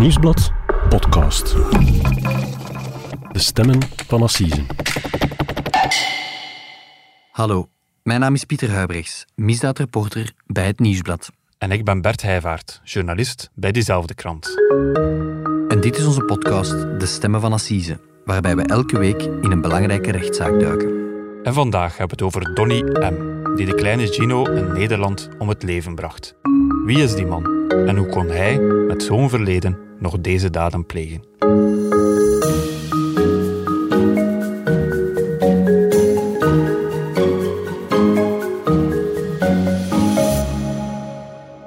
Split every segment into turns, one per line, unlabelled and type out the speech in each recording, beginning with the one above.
Nieuwsblad podcast. De stemmen van Assisen.
Hallo, mijn naam is Pieter Huibrechts, misdaadreporter bij het Nieuwsblad.
En ik ben Bert Heijvaart, journalist bij diezelfde krant.
En dit is onze podcast De Stemmen van Assise, waarbij we elke week in een belangrijke rechtszaak duiken.
En vandaag hebben we het over Donny M., die de kleine Gino in Nederland om het leven bracht. Wie is die man en hoe kon hij met zo'n verleden nog deze daden plegen?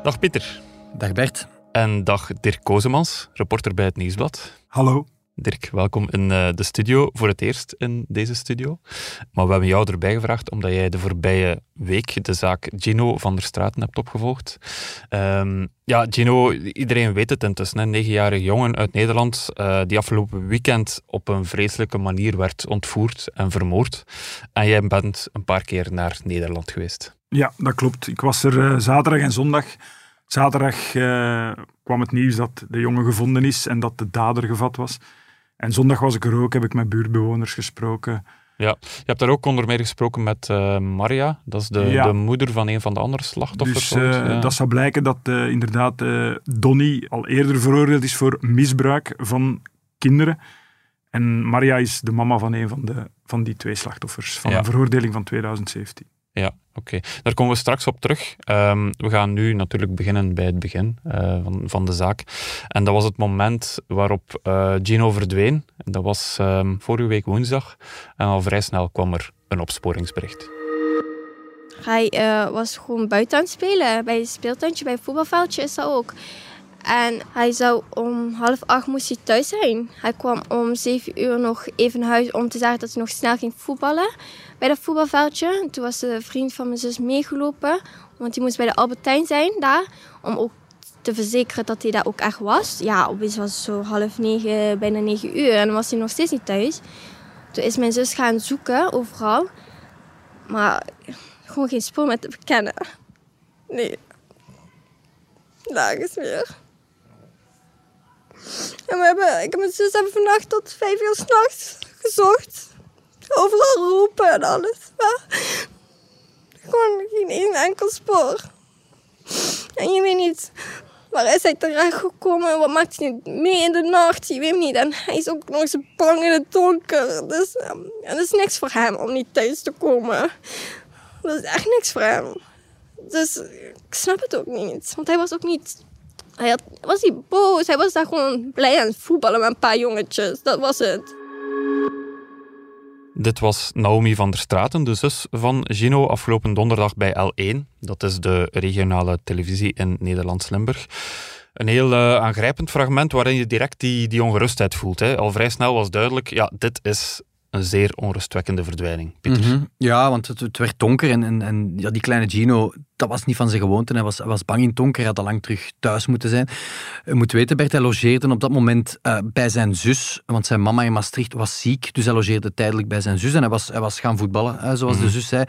Dag Pieter.
Dag Bert.
En dag Dirk Kozemans, reporter bij het Nieuwsblad.
Hallo.
Dirk, welkom in eh, de studio, voor het eerst in deze studio. Maar we hebben jou erbij gevraagd omdat jij de voorbije week de zaak Gino van der Straten hebt opgevolgd. Ehm, ja, Gino, iedereen weet het intussen, een negenjarige jongen uit Nederland uh, die afgelopen weekend op een vreselijke manier werd ontvoerd en vermoord. En jij bent een paar keer naar Nederland geweest.
Ja, dat klopt. Ik was er uh, zaterdag en zondag. Zaterdag kwam het nieuws dat de jongen gevonden is en dat de dader gevat was. En zondag was ik er ook, heb ik met buurtbewoners gesproken.
Ja, je hebt daar ook onder meer gesproken met uh, Maria, dat is de, de, moeder van een van de andere slachtoffers.
Dus uh, ja. dat zou blijken dat uh, inderdaad Donny al eerder veroordeeld is voor misbruik van kinderen. En Maria is de mama van een van, de, van die twee slachtoffers, van ja. een veroordeling van 2017.
Ja, oké. Daar komen we straks op terug. Um, we gaan nu natuurlijk beginnen bij het begin uh, van, van de zaak. En dat was het moment waarop uh, Gino verdween. Dat was um, vorige week woensdag. En al vrij snel kwam er een opsporingsbericht.
Hij uh, was gewoon buiten aan het spelen. Bij het speeltuintje, bij het voetbalveldje is dat ook. En hij zou om half acht moest hij thuis zijn. Hij kwam om zeven uur nog even naar huis om te zeggen dat hij nog snel ging voetballen bij dat voetbalveldje. En toen was de vriend van mijn zus meegelopen, want die moest bij de Albertijn zijn daar, om ook te verzekeren dat hij daar ook echt was. Ja, opeens was het zo half negen, bijna negen uur en dan was hij nog steeds niet thuis. Toen is mijn zus gaan zoeken overal, maar gewoon geen spoor met te bekennen. Nee, nergens meer. En we hebben, ik en mijn zus hebben vannacht tot vijf uur s'nachts gezocht. Overal roepen en alles. Maar gewoon geen één enkel spoor. En je weet niet waar is hij terecht gekomen. Wat maakt hij mee in de nacht. Je weet niet. En hij is ook nog eens bang in het donker. Dus um, en dat is niks voor hem om niet thuis te komen. Dat is echt niks voor hem. Dus ik snap het ook niet. Want hij was ook niet hij had, was hij boos. Hij was daar gewoon blij aan het voetballen met een paar jongetjes. Dat was het.
Dit was Naomi van der Straten, de zus van Gino, afgelopen donderdag bij L1. Dat is de regionale televisie in Nederlands-Limburg. Een heel uh, aangrijpend fragment waarin je direct die, die ongerustheid voelt. Hè. Al vrij snel was duidelijk, ja, dit is een zeer onrustwekkende verdwijning. Pieter.
-hmm. Ja, want het, het, werd donker en, en, en ja, die kleine Gino, dat was niet van zijn gewoonte. Hij was, was bang in het donker, hij had al lang terug thuis moeten zijn. Je moet weten, Bert, hij logeerde op dat moment uh, bij zijn zus, want zijn mama in Maastricht was ziek, dus hij logeerde tijdelijk bij zijn zus en hij was, hij was gaan voetballen, hè, zoals mm -hmm. de zus zei.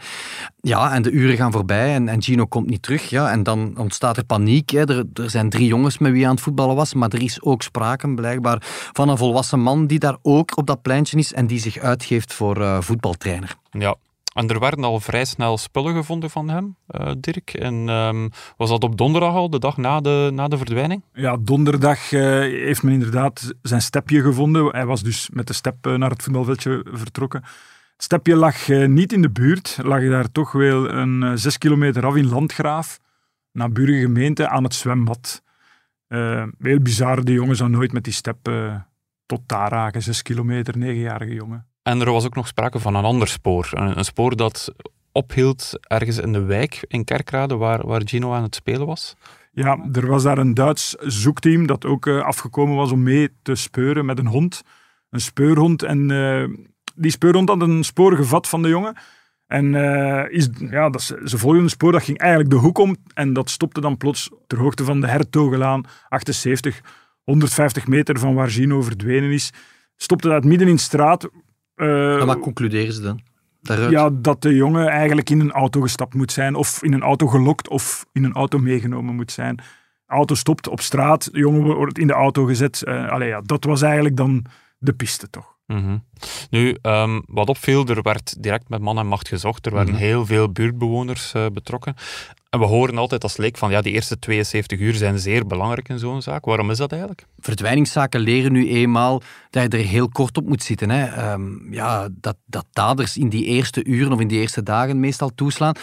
Ja, en de uren gaan voorbij en, en Gino komt niet terug. Ja, en dan ontstaat er paniek. Hè. Er, er zijn drie jongens met wie hij aan het voetballen was, maar er is ook sprake, blijkbaar, van een volwassen man die daar ook op dat pleintje is en die zich uitgeeft voor uh, voetbaltrainer.
Ja, en er werden al vrij snel spullen gevonden van hem, uh, Dirk. En um, was dat op donderdag al, de dag na de, na de verdwijning?
Ja, donderdag uh, heeft men inderdaad zijn stepje gevonden. Hij was dus met de step uh, naar het voetbalveldje vertrokken. Het stepje lag niet in de buurt, lag daar toch wel een zes kilometer af in Landgraaf, naburige gemeente, aan het zwembad. heel bizar, de jongen zou nooit met die step tot daar raken, zes kilometer, negenjarige jongen.
En er was ook nog sprake van een ander spoor. Een, spoor dat ophield ergens in de wijk in Kerkrade, waar, waar Gino aan het spelen was.
Ja, er was daar een Duits zoekteam dat ook uh, afgekomen was om mee te speuren met een hond. Een speurhond. En uh, die speurhond had een spoor gevat van de jongen. En uh, is, ja, dat, ze volgden een spoor, dat ging eigenlijk de hoek om. En dat stopte dan plots ter hoogte van de Hertogelaan, 78, 150 meter van waar Gino verdwenen is. Stopte dat midden in straat,
uh, en wat concluderen ze dan? Daaruit?
Ja, dat de jongen eigenlijk in een auto gestapt moet zijn, of in een auto gelokt, of in een auto meegenomen moet zijn. Auto stopt op straat, de jongen wordt in de auto gezet. Uh, allee, ja, dat was eigenlijk dan de piste, toch?
Mhm. Nu, um, wat opviel, er werd direct met man en macht gezocht. Er werden mhm. heel veel buurtbewoners uh, betrokken. En we horen altijd als leek van ja, die eerste 72 uur zijn zeer belangrijk in zo'n zaak. Waarom is dat eigenlijk?
Verdwijningszaken leren nu eenmaal dat je er heel kort op moet zitten. Hè. Um, ja, dat, dat daders in die eerste uren of in die eerste dagen meestal toeslaan.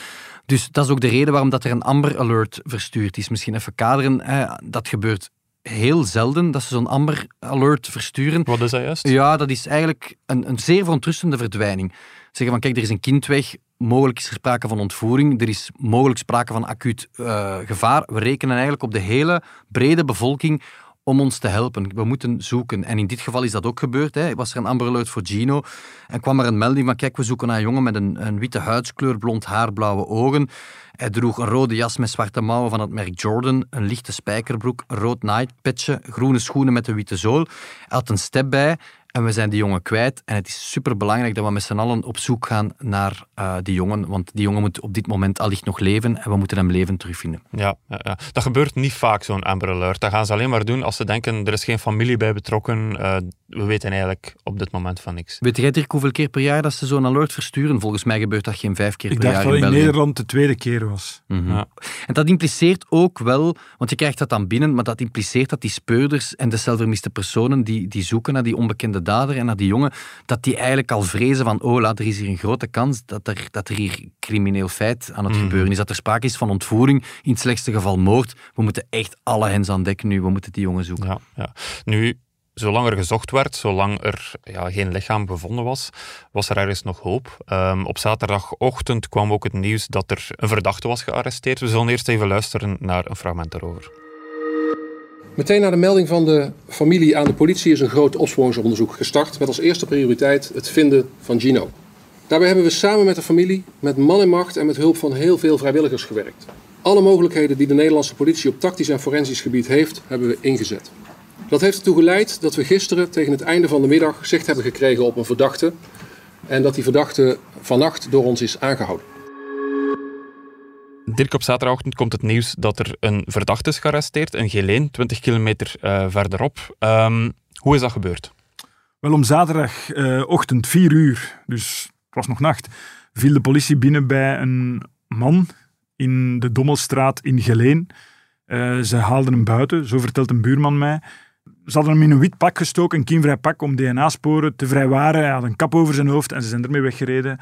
Dus dat is ook de reden waarom dat er een Amber Alert verstuurd is. Misschien even kaderen. Hè. Dat gebeurt heel zelden dat ze zo'n Amber Alert versturen.
Wat is dat juist?
Ja, dat is eigenlijk een, een zeer verontrustende verdwijning. Zeggen van, kijk, er is een kind weg, mogelijk is er sprake van ontvoering, er is mogelijk sprake van acuut uh, gevaar. We rekenen eigenlijk op de hele brede bevolking om ons te helpen. We moeten zoeken. En in dit geval is dat ook gebeurd. Hè. Was er een Amber Alert voor Gino en kwam er een melding van kijk, we zoeken naar een jongen met een, een witte huidskleur, blond haar, blauwe ogen. Hij droeg een rode jas met zwarte mouwen van het merk Jordan, een lichte spijkerbroek, een rood nightpetje, groene schoenen met een witte zool. Hij had een step bij en we zijn die jongen kwijt. En het is superbelangrijk dat we met z'n allen op zoek gaan naar uh, die jongen. Want die jongen moet op dit moment allicht nog leven en we moeten hem levend terugvinden.
Ja, ja, ja. dat gebeurt niet vaak, zo'n Amber Alert. Dat gaan ze alleen maar doen als ze denken er is geen familie bij betrokken. Uh, we weten eigenlijk op dit moment van niks.
Weet jij Dirk hoeveel keer per jaar dat ze zo'n alert versturen? Volgens mij gebeurt dat geen vijf keer per jaar
Ik dacht dat in, in Nederland de tweede keer was.
Mm -hmm. ja. En dat impliceert ook wel, want je krijgt dat dan binnen, maar dat impliceert dat die speurders en de zelfvermiste personen die, die zoeken naar die onbekende dader en naar die jongen, dat die eigenlijk al vrezen van, oh, laat, er is hier een grote kans dat er, dat er hier crimineel feit aan het mm. gebeuren is. Dat er sprake is van ontvoering, in het slechtste geval moord. We moeten echt alle hens aan dek nu, we moeten die jongen zoeken.
Ja, ja. Nu, zolang er gezocht werd, zolang er ja, geen lichaam gevonden was, was er ergens nog hoop. Um, op zaterdagochtend kwam ook het nieuws dat er een verdachte was gearresteerd. We zullen eerst even luisteren naar een fragment daarover.
Meteen na de melding van de familie aan de politie is een groot opsporingsonderzoek gestart met als eerste prioriteit het vinden van Gino. Daarbij hebben we samen met de familie, met man en macht en met hulp van heel veel vrijwilligers gewerkt. Alle mogelijkheden die de Nederlandse politie op tactisch en forensisch gebied heeft, hebben we ingezet. Dat heeft ertoe geleid dat we gisteren tegen het einde van de middag zicht hebben gekregen op een verdachte en dat die verdachte vannacht door ons is aangehouden.
Dirk, op zaterdagochtend komt het nieuws dat er een verdachte is gearresteerd in Geleen, 20 kilometer uh, verderop. Um, hoe is dat gebeurd?
Wel, om zaterdagochtend, uh, 4 uur, dus het was nog nacht, viel de politie binnen bij een man in de Dommelstraat in Geleen. Uh, ze haalden hem buiten, zo vertelt een buurman mij. Ze hadden hem in een wit pak gestoken, een kiemvrij pak, om DNA-sporen te vrijwaren. Hij had een kap over zijn hoofd en ze zijn ermee weggereden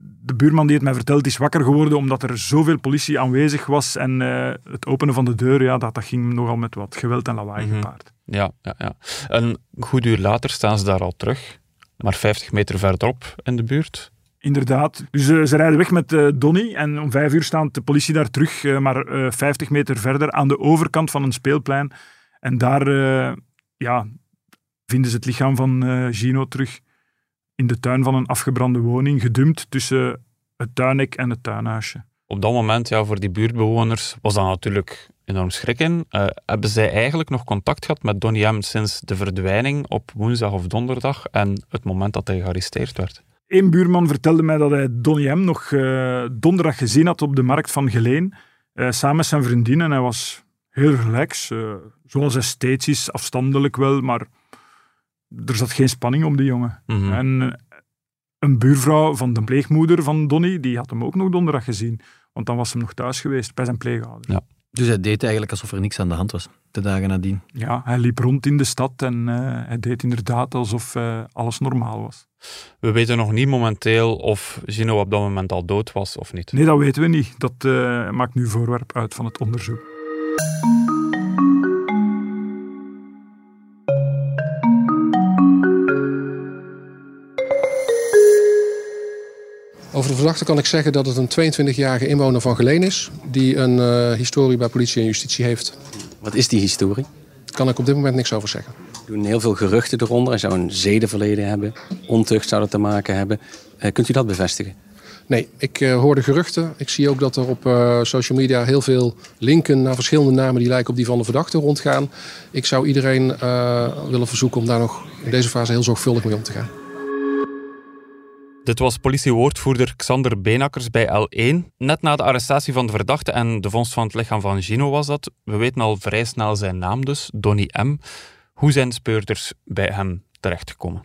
de buurman die het mij vertelt is wakker geworden omdat er zoveel politie aanwezig was en uh, het openen van de deur, ja, dat, dat ging nogal met wat geweld en lawaai mm -hmm. gepaard.
Ja, ja, ja. Een goed uur later staan ze daar al terug, maar 50 meter verderop in de buurt.
Inderdaad. Dus uh, ze rijden weg met uh, Donny en om vijf uur staat de politie daar terug, uh, maar 50 meter verder aan de overkant van een speelplein. En daar ja, vinden ze het lichaam van Gino terug in de tuin van een afgebrande woning, gedumpt tussen het tuinhek en het tuinhuisje.
Op dat moment, ja, voor die buurtbewoners, was dat natuurlijk enorm schrikken. Uh, hebben zij eigenlijk nog contact gehad met Donnie M. sinds de verdwijning op woensdag of donderdag en het moment dat hij gearresteerd werd?
Eén buurman vertelde mij dat hij Donnie M. nog uh, donderdag gezien had op de markt van Geleen, uh, samen met zijn vriendin. En hij was heel relaxed, zoals hij steeds is, afstandelijk wel, maar er zat geen spanning om die jongen. Mhm. En eh, een buurvrouw van de pleegmoeder van Donny, die had hem ook nog donderdag gezien. Want dan was hij nog thuis geweest bij zijn pleegouder.
Ja. Dus hij deed eigenlijk alsof er niks aan de hand was, de dagen nadien.
Ja, hij liep rond in de stad en uh, hij deed inderdaad alsof uh, alles normaal was.
We weten nog niet momenteel of Gino op dat moment al dood was of niet.
Nee, dat weten we niet. Dat uh, maakt nu voorwerp uit van het onderzoek.
Verdachte kan ik zeggen dat het een 22-jarige inwoner van Geleen is... die een uh, historie bij politie en justitie heeft.
Wat is die historie?
Daar kan ik op dit moment niks over zeggen.
Er doen heel veel geruchten eronder. Hij zou een zedenverleden hebben. Ontucht zou dat te maken hebben. Uh, kunt u dat bevestigen?
Nee, ik uh, hoor de geruchten. Ik zie ook dat er op uh, social media heel veel linken naar verschillende namen die lijken op die van de verdachte rondgaan. Ik zou iedereen uh, willen verzoeken om daar nog in deze fase heel zorgvuldig mee om te gaan.
Dit was politiewoordvoerder Xander Beenakkers bij L1. Net na de arrestatie van de verdachte en de vondst van het lichaam van Gino was dat. We weten al vrij snel zijn naam dus, Donny M. Hoe zijn speurders bij hem terechtgekomen?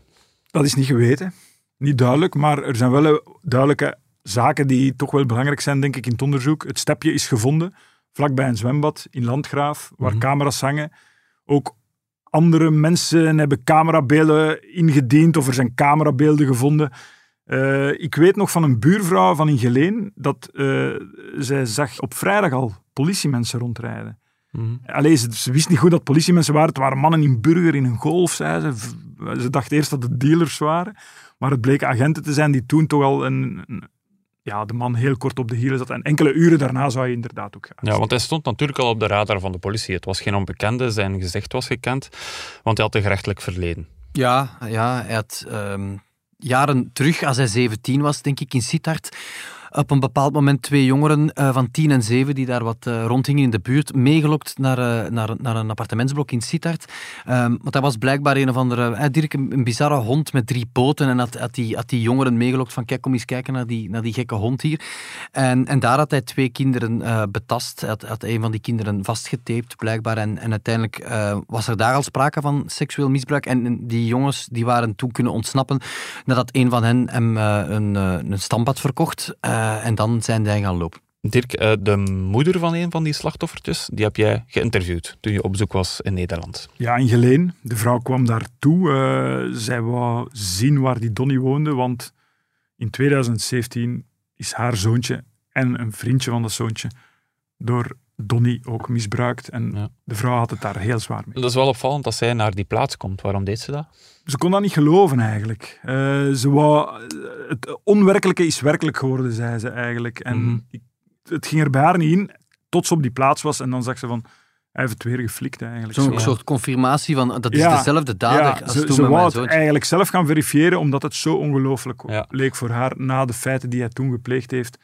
Dat is niet geweten. Niet duidelijk, maar er zijn wel duidelijke zaken die toch wel belangrijk zijn, denk ik, in het onderzoek. Het stepje is gevonden, vlakbij een zwembad in Landgraaf, waar
Mhm.
camera's hangen. Ook andere mensen hebben camerabeelden ingediend of er zijn camerabeelden gevonden. Eh, ik weet nog van een buurvrouw van in Geleen dat eh, zij zag op vrijdag al politiemensen rondrijden. Allee, ze, ze wist niet goed dat politiemensen waren. Het waren mannen in burger, in een golf, zei ze. Ze dacht eerst dat het dealers waren. Maar het bleken agenten te zijn die toen toch al een, een- ja, de man heel kort op de hielen zat. En enkele uren daarna zou je inderdaad ook gaan.
Ja, want hij stond natuurlijk al op de radar van de politie. Het was geen onbekende, zijn gezicht was gekend, want hij had een gerechtelijk verleden.
Ja, ja hij had ehm, jaren terug, als hij 17 was, denk ik, in Sittard, op een bepaald moment twee jongeren eh, van 10 en 7 die daar wat eh, rondgingen in de buurt, meegelokt naar, eh, naar, naar een appartementsblok in Sittard. Ehm, want hij was blijkbaar een of andere, Dirk, een, bizarre hond met drie poten en had, had, die, had die jongeren meegelokt van kijk, kom eens kijken naar die, naar die gekke hond hier. En, en daar had hij twee kinderen betast. Hij had, had een van die kinderen vastgetaped, blijkbaar. En, en uiteindelijk was er daar al sprake van seksueel misbruik. En, die jongens die waren toen kunnen ontsnappen nadat een van hen hem een, een stamp had verkocht. Eh, en dan zijn die gaan lopen.
Dirk, eh, de moeder van een van die slachtoffertjes, die heb jij geïnterviewd toen je op bezoek was in Nederland.
Ja, in Geleen. De vrouw kwam daartoe. Eh zij wou zien waar die Donny woonde, want in 2017 is haar zoontje en een vriendje van dat zoontje door Donny ook misbruikt. En
Ja.
de vrouw had het daar heel zwaar mee.
Dat is wel opvallend dat zij naar die plaats komt. Waarom deed ze dat?
Ze kon dat niet geloven eigenlijk. Eh, ze wou, het onwerkelijke is werkelijk geworden, zei ze eigenlijk. En
Mhm.
ik- het ging er bij haar niet in, tot ze op die plaats was. En dan zag ze van, hij heeft het weer geflikt eigenlijk.
Zo'n
Zo.
soort confirmatie van dat is
Ja,
dezelfde dader
Ja,
als
ze,
toen
ze
met
wou
mijn
het eigenlijk zelf gaan verifiëren, omdat het zo ongelooflijk
Ja.
leek voor haar na de feiten die hij toen gepleegd heeft.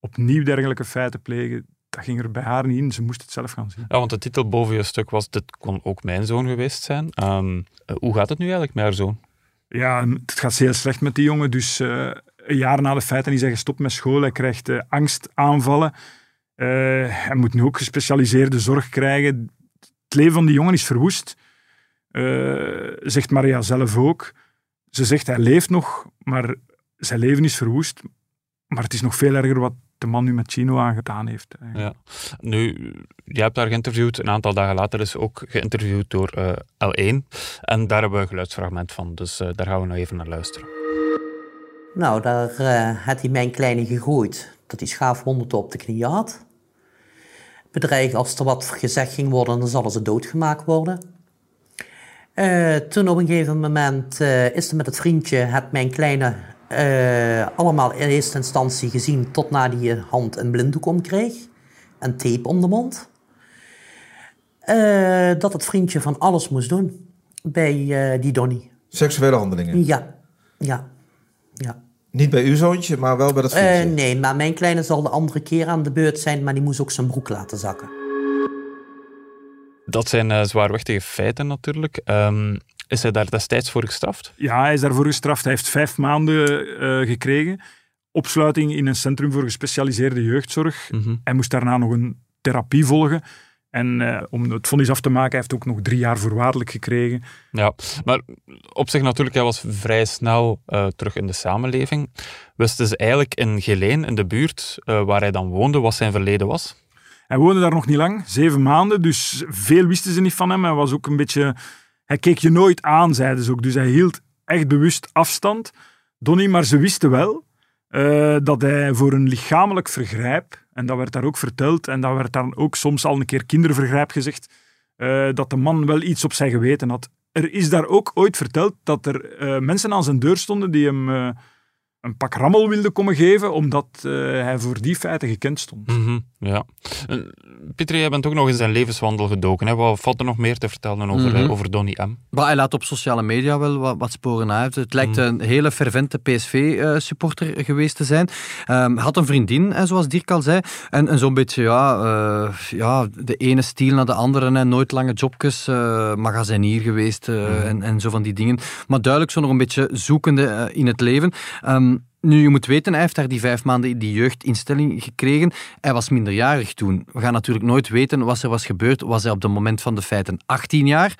Opnieuw dergelijke feiten plegen, dat ging er bij haar niet in. Ze moest het zelf gaan zien.
Ja, want de titel boven je stuk was, dit kon ook mijn zoon geweest zijn. Ehm, eh, hoe gaat het nu eigenlijk met haar zoon?
Ja, het gaat heel slecht met die jongen. Dus eh, een jaar na de feiten is hij gestopt met school. Hij krijgt eh, angstaanvallen. Hij moet nu ook gespecialiseerde zorg krijgen. Het leven van die jongen is verwoest. Zegt Maria zelf ook. Ze zegt hij leeft nog, maar zijn leven is verwoest. Maar het is nog veel erger wat de man nu met Chino aangedaan heeft. eigenlijk.
Ja. Nu, jij hebt haar geïnterviewd. Een aantal dagen later is ook geïnterviewd door eh, L1. En daar hebben we een geluidsfragment van. Dus eh, daar gaan we nou even naar luisteren.
Nou, daar eh, had hij mijn kleine gegooid dat hij schaafwonden op de knieën had. Bedreigd als er wat gezegd ging worden, dan zullen ze doodgemaakt worden. Eh, toen op een gegeven moment eh, is er met het vriendje het mijn kleine allemaal in eerste instantie gezien tot na die hand een blinddoek omkreeg en tape om de mond. Eh, dat het vriendje van alles moest doen bij eh, die Donny.
Seksuele handelingen.
Ja, ja, ja.
Niet bij uw zoontje, maar wel bij dat
Eh,
vriendje.
nee, maar mijn kleine zal de andere keer aan de beurt zijn, maar die moest ook zijn broek laten zakken.
Dat zijn eh, zwaarwichtige feiten natuurlijk. Ehm, is hij daar destijds voor gestraft?
Ja, hij is daarvoor gestraft. Hij heeft vijf maanden eh, gekregen. Opsluiting in een centrum voor gespecialiseerde jeugdzorg.
Mhm.
Hij moest daarna nog een therapie volgen. En eh, om het vonnis af te maken, hij heeft ook nog drie jaar voorwaardelijk gekregen.
Ja, maar op zich natuurlijk, hij was vrij snel eh, terug in de samenleving. Wisten ze eigenlijk in Geleen, in de buurt waar hij dan woonde, wat zijn verleden was?
Hij woonde daar nog niet lang, zeven maanden, dus veel wisten ze niet van hem. Hij was ook een beetje... Hij keek je nooit aan, zeiden ze ook. Dus hij hield echt bewust afstand. Donny, maar ze wisten wel eh, dat hij voor een lichamelijk vergrijp, en dat werd daar ook verteld, en dat werd daar ook soms al een keer kindervergrijp gezegd, eh, dat de man wel iets op zijn geweten had. Er is daar ook ooit verteld dat er eh, mensen aan zijn deur stonden die hem een pak rammel wilden komen geven, omdat eh, hij voor die feiten gekend stond.
Mhm, ja. Eh, Pieter, jij bent ook nog in zijn levenswandel gedoken. Hè? Wat valt er nog meer te vertellen over,
Mhm.
eh, over Donny M?
Maar hij laat op sociale media wel wat, wat sporen uit. Het lijkt
Mm.
een hele fervente PSV-supporter geweest te zijn. Ehm, had een vriendin, hè, zoals Dirk al zei. En, en zo'n beetje, ja, eh, ja, de ene stiel naar de andere. Hè. Nooit lange jobjes, eh magazinier geweest eh,
Mm.
en, en zo van die dingen. Maar duidelijk zo nog een beetje zoekende eh, in het leven. Ehm, Nu, je moet weten, hij heeft daar die vijf maanden die jeugdinstelling gekregen. Hij was minderjarig toen. We gaan natuurlijk nooit weten wat er was gebeurd. Was hij op het moment van de feiten 18 jaar?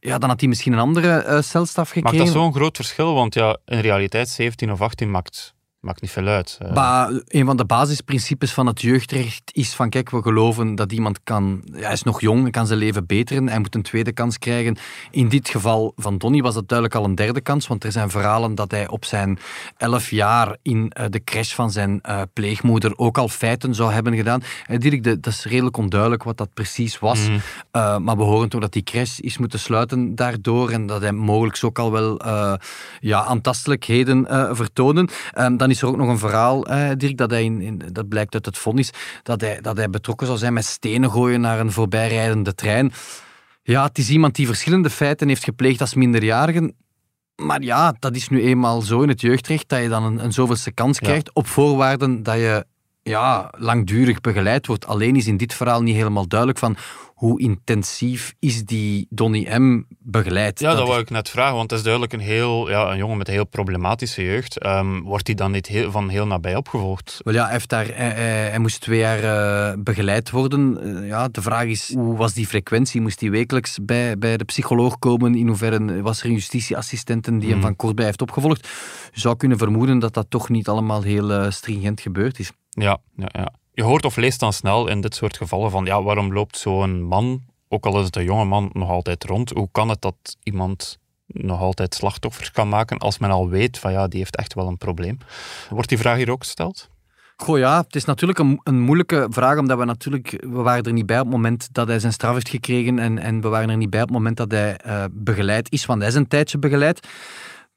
Ja, dan had hij misschien een andere uh, celstaf gekregen.
Maakt dat zo'n groot verschil? Want ja, in realiteit 17 of 18 maakt maakt niet veel uit.
Maar een van de basisprincipes van het jeugdrecht is van kijk, we geloven dat iemand kan, hij is nog jong, kan zijn leven beteren, hij moet een tweede kans krijgen. In dit geval van Donny was dat duidelijk al een derde kans, want er zijn verhalen dat hij op zijn elf jaar in eh, de crash van zijn uh, pleegmoeder ook al feiten zou hebben gedaan. Uh, Dirk, dat is redelijk onduidelijk wat dat precies was, mm. maar we horen toch dat die crash is moeten sluiten daardoor en dat hij mogelijk ook al wel ja, aantastelijkheden vertonen. dan is er ook nog een verhaal, eh, Dirk, dat, hij in, dat blijkt uit het vonnis, dat hij, dat hij betrokken zou zijn met stenen gooien naar een voorbijrijdende trein. Ja, het is iemand die verschillende feiten heeft gepleegd als minderjarige. Maar ja, dat is nu eenmaal zo in het jeugdrecht, dat je dan een, een zoveelste kans krijgt, op voorwaarden dat je ja, langdurig begeleid wordt. Alleen is in dit verhaal niet helemaal duidelijk van hoe intensief is die Donny M. begeleid?
Ja, dat, dat wou ik net vragen, want het is duidelijk een, heel, ja, een jongen met een heel problematische jeugd. Um, wordt hij dan niet heel, van heel nabij opgevolgd?
Wel ja, hij, heeft daar, hij, hij moest twee jaar uh, begeleid worden. Uh, ja, de vraag is, hoe was die frequentie? Moest hij wekelijks bij, bij de psycholoog komen? In hoeverre was er een justitieassistenten die hem hmm. van kort bij heeft opgevolgd? Je zou kunnen vermoeden dat dat toch niet allemaal heel uh, stringent gebeurd is.
Ja, ja, ja je hoort of leest dan snel in dit soort gevallen van ja, waarom loopt zo'n man, ook al is het een jonge man, nog altijd rond? Hoe kan het dat iemand nog altijd slachtoffers kan maken als men al weet van ja, die heeft echt wel een probleem? Wordt die vraag hier ook gesteld?
Goh ja, het is natuurlijk een, een, moeilijke vraag, omdat we natuurlijk, we waren er niet bij op het moment dat hij zijn straf heeft gekregen en, en we waren er niet bij op het moment dat hij uh, begeleid is, want hij is een tijdje begeleid.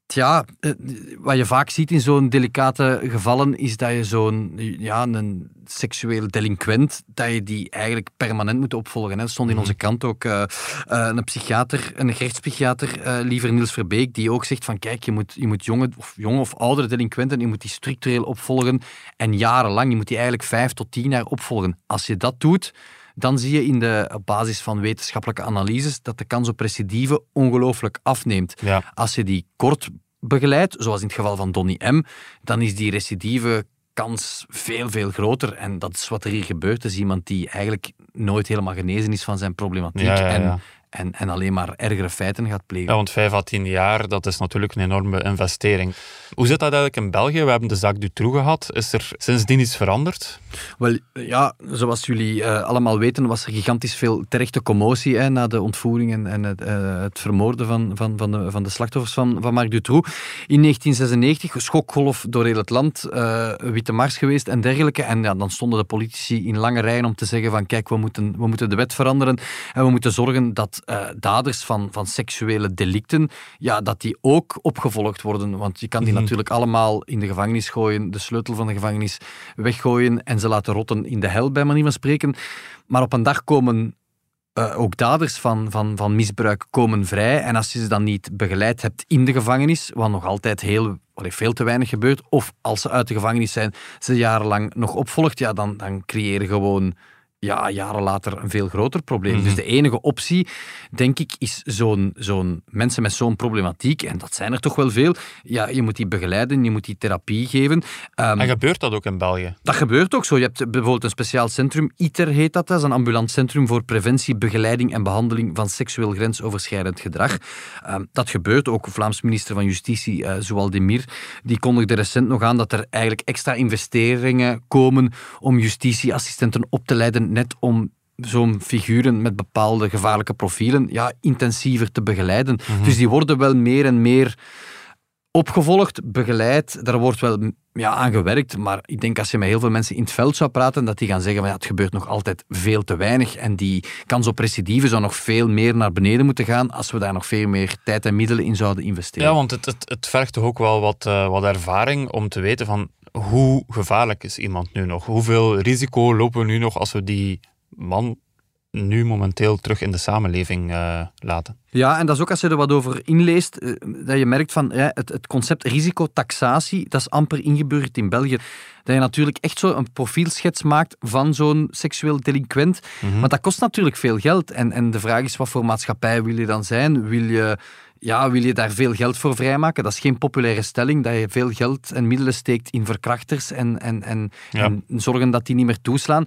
Ja, eh, wat je vaak ziet in zo'n delicate gevallen is dat je zo'n ja, een seksueel delinquent, dat je die eigenlijk permanent moet opvolgen. Er stond in onze mhm. krant ook uh, een psychiater, een rechtspsychiater, uh, liever Niels Verbeek, die ook zegt van kijk, je moet, je moet jonge, of, jonge of oudere delinquenten, je moet die structureel opvolgen en jarenlang, je moet die eigenlijk vijf tot tien jaar opvolgen. Als je dat doet, dan zie je in de, op basis van wetenschappelijke analyses dat de kans op recidive ongelooflijk afneemt. Als je die kort begeleidt, zoals in het geval van Donny M., dan is die recidive kans veel, veel groter. En dat is wat er hier gebeurt. is iemand die eigenlijk nooit helemaal genezen is van zijn problematiek. En en, en alleen maar ergere feiten gaat plegen.
Ja, want 5 à 10 jaar, dat is natuurlijk een enorme investering. Hoe zit dat eigenlijk in België? We hebben de zaak Dutroux gehad. Is er sindsdien iets veranderd?
Wel, ja, zoals jullie uh, allemaal weten, was er gigantisch veel terechte commotie hè, na de ontvoering en, en het, uh, het, vermoorden van, van, van, de, van de slachtoffers van, van Marc Dutroux. In 1996, schokgolf door heel het land, uh, Witte Mars geweest en dergelijke. En ja, dan stonden de politici in lange rijen om te zeggen van kijk, we moeten, we moeten de wet veranderen en we moeten zorgen dat uh, daders van, van seksuele delicten, ja, dat die ook opgevolgd worden. Want je kan die mhm. natuurlijk allemaal in de gevangenis gooien, de sleutel van de gevangenis weggooien en ze laten rotten in de hel, bij manier van spreken. Maar op een dag komen uh, ook daders van, van, van misbruik komen vrij. En als je ze dan niet begeleid hebt in de gevangenis, wat nog altijd heel, veel te weinig gebeurt, of als ze uit de gevangenis zijn, ze jarenlang nog opvolgt, ja, dan, dan creëren gewoon ja, jaren later een veel groter probleem. Dus mhm. de enige optie, denk ik, is zo'n zo'n mensen met zo'n problematiek, en dat zijn er toch wel veel, ja, je moet die begeleiden, je moet die therapie geven.
Um, en gebeurt dat ook in België?
Dat gebeurt ook zo. Je hebt bijvoorbeeld een speciaal centrum, ITER heet dat, dat is een ambulant centrum voor preventie, begeleiding en behandeling van seksueel grensoverschrijdend gedrag. Um, dat gebeurt ook. Vlaams minister van Justitie, uh, Zoal Demir, die kondigde recent nog aan dat er eigenlijk extra investeringen komen om justitieassistenten op te leiden net om zo'n figuren met bepaalde gevaarlijke profielen ja, intensiever te begeleiden. Mhm. Dus die worden wel meer en meer opgevolgd, begeleid. Daar wordt wel ja, aan gewerkt. Maar ik denk als je met heel veel mensen in het veld zou praten, dat die gaan zeggen van ja, het gebeurt nog altijd veel te weinig. En die kans op recidive zou nog veel meer naar beneden moeten gaan als we daar nog veel meer tijd en middelen in zouden investeren.
Ja, want het, het, het vergt toch ook wel wat, uh, wat ervaring om te weten van hoe gevaarlijk is iemand nu nog? Hoeveel risico lopen we nu nog als we die man nu momenteel terug in de samenleving uh, laten.
Ja, en dat is ook als je er wat over inleest, uh, dat je merkt van ja, het, het concept risicotaxatie, dat is amper ingebeurd in België. Dat je natuurlijk echt zo een profielschets maakt van zo'n seksueel delinquent.
Mhm.
Maar dat kost natuurlijk veel geld. En, en de vraag is, wat voor maatschappij wil je dan zijn? Wil je ja, wil je daar veel geld voor vrijmaken? Dat is geen populaire stelling, dat je veel geld en middelen steekt in verkrachters en, en, en,
Ja.
en zorgen dat die niet meer toeslaan.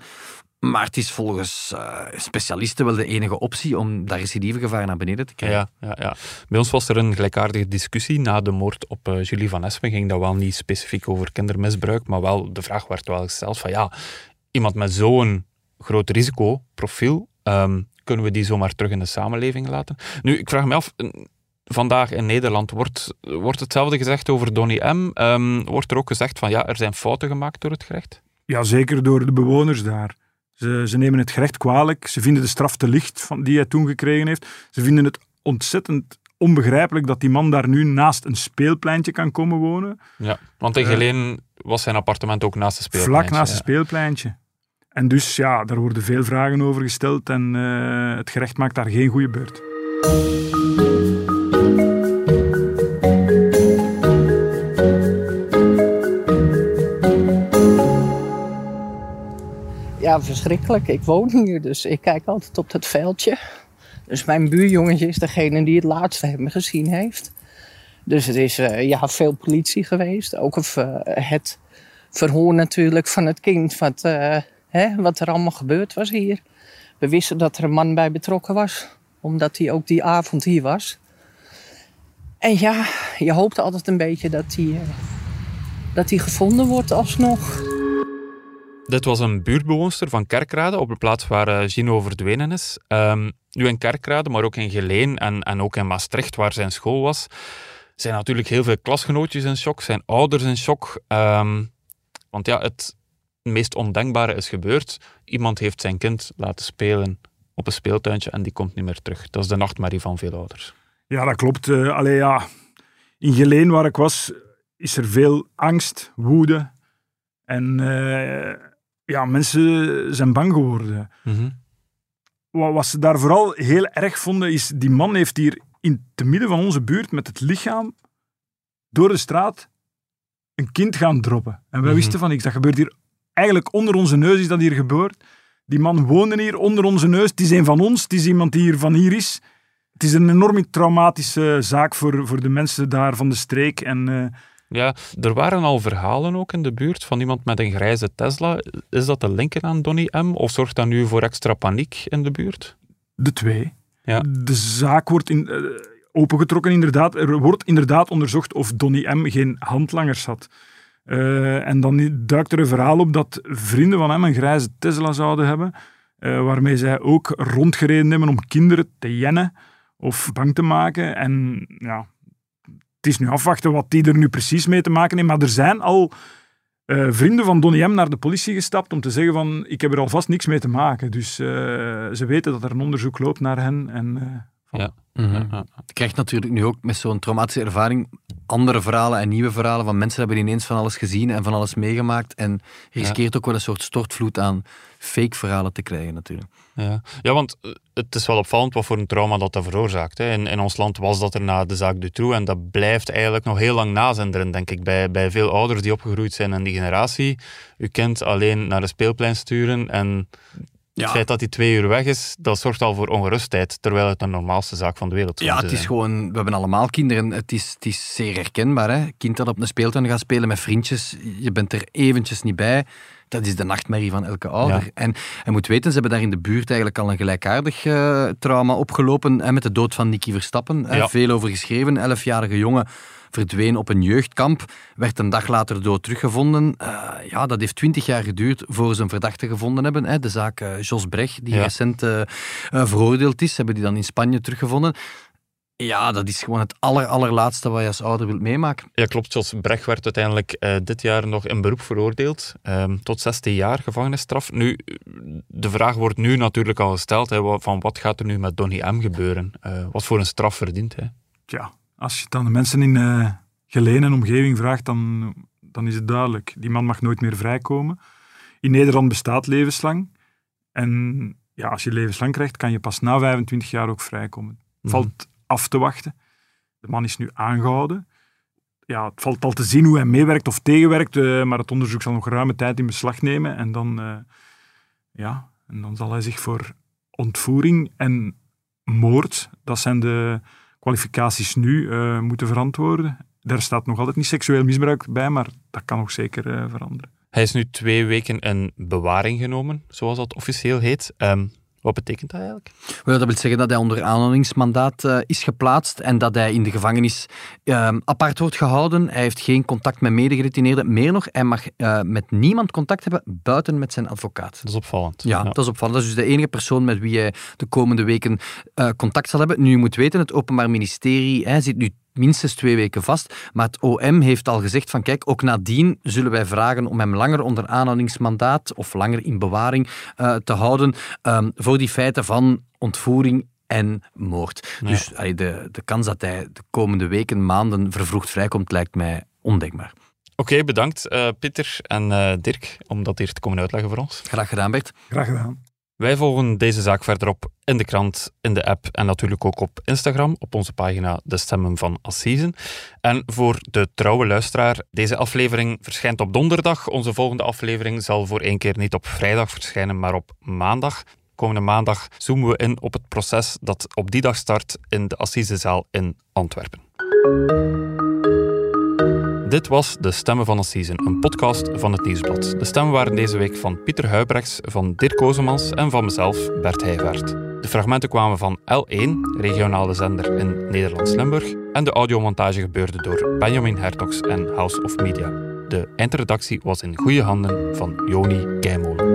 Maar het is volgens eh, specialisten wel de enige optie om dat recidivegevaar naar beneden te krijgen.
Ja, ja, ja. Bij ons was er een gelijkaardige discussie na de moord op eh, Julie van Espen. Ging dat wel niet specifiek over kindermisbruik, maar wel de vraag werd wel gesteld van ja, iemand met zo'n groot risicoprofiel, ehm, kunnen we die zomaar terug in de samenleving laten? Nu, ik vraag me af, vandaag in Nederland wordt, wordt hetzelfde gezegd over Donny M. Ehm, wordt er ook gezegd van ja, er zijn fouten gemaakt door het gerecht?
Ja, zeker door de bewoners daar. Ze, ze nemen het gerecht kwalijk. Ze vinden de straf te licht van, die hij toen gekregen heeft. Ze vinden het ontzettend onbegrijpelijk dat die man daar nu naast een speelpleintje kan komen wonen.
Ja, want in
Eh,
Geleen was zijn appartement ook naast de speelplein.
Vlak naast het speelpleintje. En dus ja, daar worden veel vragen over gesteld en eh, het gerecht maakt daar geen goede beurt.
Ja, verschrikkelijk. Ik woon hier, dus ik kijk altijd op dat veldje. Dus mijn buurjongetje is degene die het laatste hem gezien heeft. Dus er is eh, ja, veel politie geweest. Ook of, het verhoor natuurlijk van het kind wat, eh, hè, wat er allemaal gebeurd was hier. We wisten dat er een man bij betrokken was, omdat hij ook die avond hier was. En ja, je hoopt altijd een beetje dat hij, eh, dat gevonden wordt alsnog.
Dit was een buurtbewoonster van Kerkrade, op de plaats waar eh, Gino verdwenen is. Ehm, nu in Kerkrade, maar ook in Geleen en, en ook in Maastricht, waar zijn school was, zijn natuurlijk heel veel klasgenootjes in shock, zijn ouders in shock. Ehm, want ja, het meest ondenkbare is gebeurd. Iemand heeft zijn kind laten spelen op een speeltuintje en die komt niet meer terug. Dat is de nachtmerrie van veel ouders.
Ja, dat klopt. Eh allee, ja. In Geleen, waar ik was, is er veel angst, woede. En eh, ja, mensen zijn bang geworden. Wat, wat ze daar vooral heel erg vonden, is die man heeft hier in te midden van onze buurt met het lichaam door de straat een kind gaan droppen. En wij
Mhm.
wisten van niks. Dat gebeurt hier eigenlijk onder onze neus is dat hier gebeurd. Die man woonde hier onder onze neus. Het is een van ons. Het is iemand die hier van hier is. Het is een enorm traumatische zaak voor, voor de mensen daar van de streek. En eh,
Ja, er waren al verhalen ook in de buurt van iemand met een grijze Tesla. Is dat te linken aan Donny M? Of zorgt dat nu voor extra paniek in de buurt?
de twee.
Ja.
De zaak wordt in, eh, opengetrokken, inderdaad. Er wordt inderdaad onderzocht of Donny M. geen handlangers had. Eh, en dan duikt er een verhaal op dat vrienden van hem een grijze Tesla zouden hebben, eh, waarmee zij ook rondgereden hebben om kinderen te jennen of bang te maken. En ja, het is nu afwachten wat die er nu precies mee te maken heeft. Maar er zijn al eh, vrienden van Donny M. naar de politie gestapt om te zeggen van ik heb er alvast niks mee te maken. Dus eh, ze weten dat er een onderzoek loopt naar hen. En, eh,
Ja.
Je krijgt natuurlijk nu ook met zo'n traumatische ervaring andere verhalen en nieuwe verhalen van mensen hebben ineens van alles gezien en van alles meegemaakt en je riskeert ook wel een soort stortvloed aan fake verhalen te krijgen natuurlijk.
Ja. ja, want eh, het is wel opvallend wat voor een trauma dat dat veroorzaakt. Hè. In, in ons land was dat er na de zaak Dutroux en dat blijft eigenlijk nog heel lang nazinderen, denk ik, bij, bij veel ouders die opgegroeid zijn in die generatie. U kind alleen naar de speelplein sturen en het feit dat hij twee uur weg is, dat zorgt al voor ongerustheid, terwijl het de normaalste zaak van de wereld
Ja,
zou
het is gewoon, we hebben allemaal kinderen. Het is, het is zeer herkenbaar. Hè? Kind dat op een speeltuin gaat spelen met vriendjes, je bent er eventjes niet bij. Dat is de nachtmerrie van elke ouder.
Ja.
En je moet weten, ze hebben daar in de buurt eigenlijk al een gelijkaardig eh, trauma opgelopen. Hè, met de dood van Nicky Verstappen.
Ja.
Veel over geschreven. Elfjarige jongen verdween op een jeugdkamp. Werd een dag later dood teruggevonden. Eh, ja, dat heeft twintig jaar geduurd voor ze een verdachte gevonden hebben. Hè. De zaak eh, Jos Brecht, die
Ja.
recent veroordeeld is, hebben die dan in Spanje teruggevonden. Ja, dat is gewoon het aller, allerlaatste wat je als ouder wilt meemaken.
Ja, klopt. Jos Brecht werd uiteindelijk eh, dit jaar nog in beroep veroordeeld. ehm, tot 16 jaar gevangenisstraf. Nu, de vraag wordt nu natuurlijk al gesteld: hè, van wat gaat er nu met Donny M gebeuren? Eh, wat voor een straf verdient hij?
Tja, als je het aan de mensen in eh Geleen en omgeving vraagt, dan, dan is het duidelijk. Die man mag nooit meer vrijkomen. In Nederland bestaat levenslang. En ja, als je levenslang krijgt, kan je pas na 25 jaar ook vrijkomen.
Mhm.
Valt af te wachten. De man is nu aangehouden. Ja, het valt al te zien hoe hij meewerkt of tegenwerkt, eh, maar het onderzoek zal nog ruime tijd in beslag nemen. En dan, eh, ja, en dan zal hij zich voor ontvoering en moord, dat zijn de kwalificaties nu, eh, moeten verantwoorden. Daar staat nog altijd niet seksueel misbruik bij, maar dat kan nog zeker veranderen.
Hij is nu twee weken in bewaring genomen, zoals dat officieel heet. Ehm, wat betekent dat eigenlijk?
Wel, Dat wil zeggen dat hij onder aanhoudingsmandaat eh, is geplaatst en dat hij in de gevangenis eh, apart wordt gehouden. Hij heeft geen contact met medegedetineerden. Meer nog, hij mag eh, met niemand contact hebben buiten met zijn advocaat.
Dat is opvallend.
Ja, dat is opvallend. Dat is dus de enige persoon met wie hij de komende weken eh, contact zal hebben. Nu, je moet weten, het Openbaar Ministerie hij zit nu minstens twee weken vast, maar het OM heeft al gezegd van kijk, ook nadien zullen wij vragen om hem langer onder aanhoudingsmandaat of langer in bewaring eh, te houden ehm, voor die feiten van ontvoering en moord.
Ja.
Dus allee, de, de kans dat hij de komende weken, maanden vervroegd vrijkomt, lijkt mij ondenkbaar.
Oké, bedankt eh, Pieter en eh, Dirk om dat hier te komen uitleggen voor ons.
Graag gedaan, Bert.
Graag gedaan.
Wij volgen deze zaak verder op in de krant, in de app en natuurlijk ook op Instagram, op onze pagina De Stemmen van Assisen. En voor de trouwe luisteraar, deze aflevering verschijnt op donderdag. Onze volgende aflevering zal voor één keer niet op vrijdag verschijnen, maar op maandag. Komende maandag zoomen we in op het proces dat op die dag start in de Assisezaal in Antwerpen. Dit was De Stemmen van Assisen, een podcast van het Nieuwsblad. De stemmen waren deze week van Pieter Huibrechts, van Dirk Kozemans en van mezelf, Bert Heijvaart. De fragmenten kwamen van L1, regionale zender in Nederlands-Limburg, en de audiomontage gebeurde door Benjamin Hertogs en House of Media. De eindredactie was in goede handen van Joni Keimolen.